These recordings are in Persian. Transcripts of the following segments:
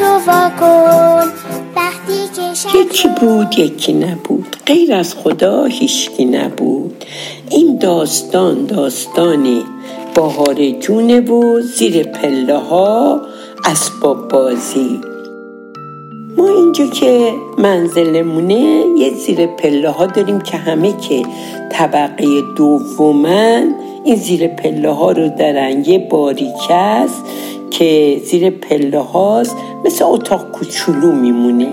تو واکن وقتی که یکی بود یکی نبود. غیر از خدا هیچکی نبود. این داستان داستانی بهار جونه و زیر پله ها اسباب بازی. ما اینجا که منزلمونه یه زیر پله ها داریم که همه که طبقه دومن این زیر پله ها رو درن یه باریکه است. که زیر پله هاست مثل اتاق کوچولو میمونه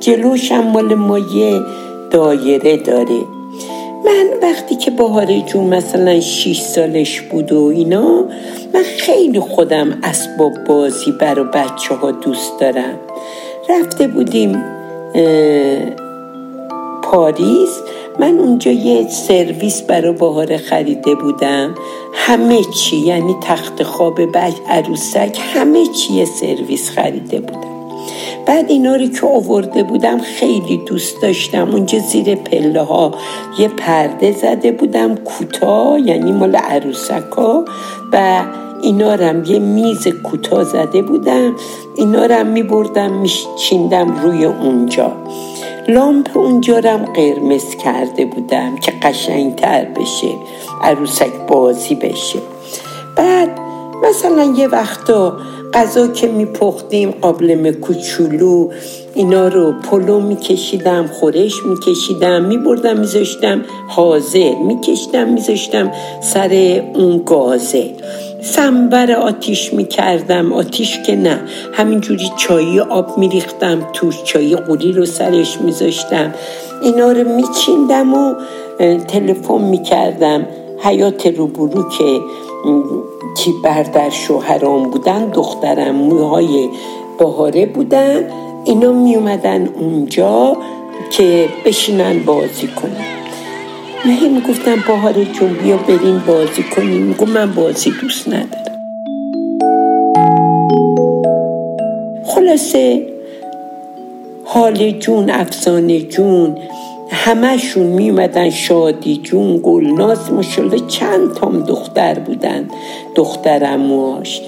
جلوش هم مال ما یه دایره داره. من وقتی که بهار جون مثلا 6 سالش بود و اینا من خیلی خودم اسباب بازی برا بچه ها دوست دارم. رفته بودیم پاریس من اونجا یه سرویس برای بهار خریده بودم. همه چی یعنی تخت خواب بچ عروسک همه چی سرویس خریده بودم. بعد اینا رو که آورده بودم خیلی دوست داشتم. اونجا زیر پله ها یه پرده زده بودم کوتاه یعنی مال عروسک ها و اینا رم یه میز کوتاه زده بودم. اینا رم می بردم می روی اونجا. لامپ اونجا رم قرمز کرده بودم که قشنگتر بشه عروسک بازی بشه. بعد مثلا یه وقتا غذا که میپختیم قابلم کوچولو اینا رو پلو میکشیدم خورش میکشیدم میبردم میذاشتم حاضر میکشیدم میذاشتم سر اون گازه. سنبر آتیش می‌کردم. آتیش که نه. همینجوری چایی آب میریختم. توش چایی قوری رو سرش میذاشتم. اینا رو میچیندم و تلفن می‌کردم. حیات روبرو که کی بردر شوهرام بودن دخترم موهای بهاره بودن. اینا می اومدن اونجا که بشینن بازی کنن. من می‌گفتم بهاره جون بیا بریم بازی کنیم. میگو من بازی دوست ندارم. خلاصه حال جون افسانه جون همهشون میومدن شادی جون گلناز مشله چند تام دختر بودن. دخترمواش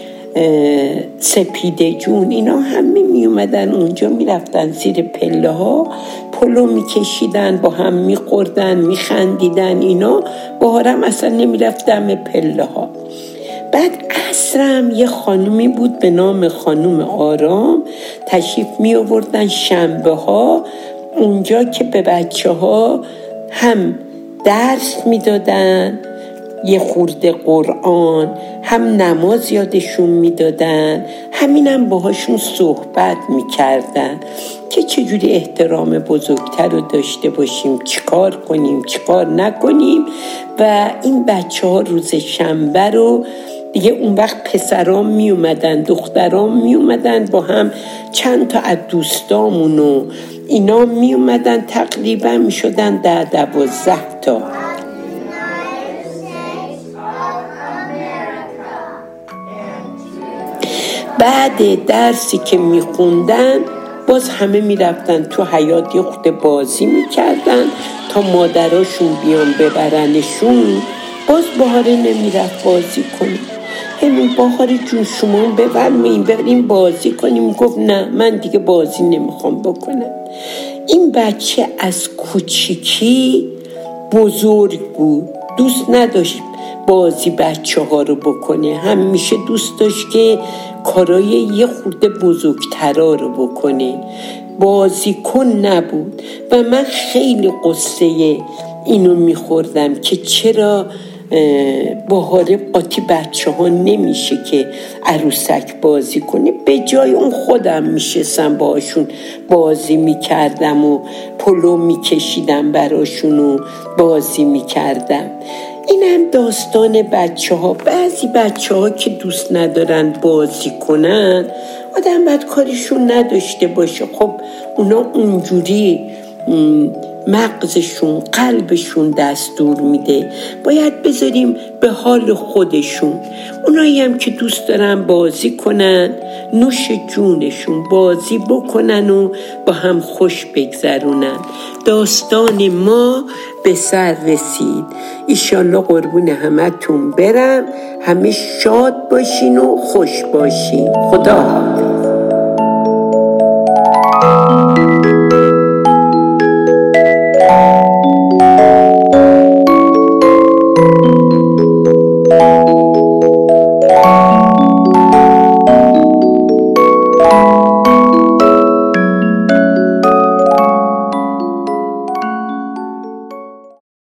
سپیده جون اینا همه می اومدن اونجا می‌رفتن زیر پله ها پلو میکشیدن با هم میخوردن میخندیدن اینا. بهارم اصلا نمی‌رفت دم پله ها بعد اصرم یه خانومی بود به نام خانوم آرام. تشریف می آوردن شنبه ها اونجا که به بچه ها هم درس می‌دادن. یه خورده قرآن هم نماز یادشون می‌دادن همینم باهاشون صحبت می‌کردن که چجوری احترام بزرگتر رو داشته باشیم چیکار کنیم چیکار نکنیم و این بچه ها روز شنبه رو دیگه اون وقت پسرام می اومدن دخترام می اومدن با هم چند تا از دوستامون و اینا می اومدن تقریبا می شدن در دوازده تا. بعد درسی که میخوندن باز همه می‌رفتن تو حیات یه خود بازی می‌کردن تا مادراشون بیان ببرنشون. باز بهاره نمی‌رفت بازی کنیم همین بهار جون شما ببرمین بریم بازی کنیم. گفت نه من دیگه بازی نمی‌خوام بکنم. این بچه از کوچیکی بزرگ بود. دوست نداشت بازی بچه ها رو بکنه. همیشه دوست داشت که کارای یه خورده بزرگترا رو بکنه. بازیکن نبود و من خیلی قصه اینو میخوردم که چرا بهاره قاطی بچه ها نمیشه که عروسک بازی کنه. به جای اون خودم میشستم باشون بازی می‌کردم و پلو میکشیدم براشون و بازی می‌کردم. این هم داستان بچه ها بعضی بچه ها که دوست ندارن بازی کنن آدم باید کارشون نداشته باشه. خب اونا اونجوری مغزشون قلبشون دستور میده. باید بذاریم به حال خودشون. اونایی هم که دوست دارن بازی کنن نوش جونشون بازی بکنن و با هم خوش بگذرونن. داستان ما به سر رسید. ایشالله قربون همتون برم. همه شاد باشین و خوش باشین. خدا حافظ.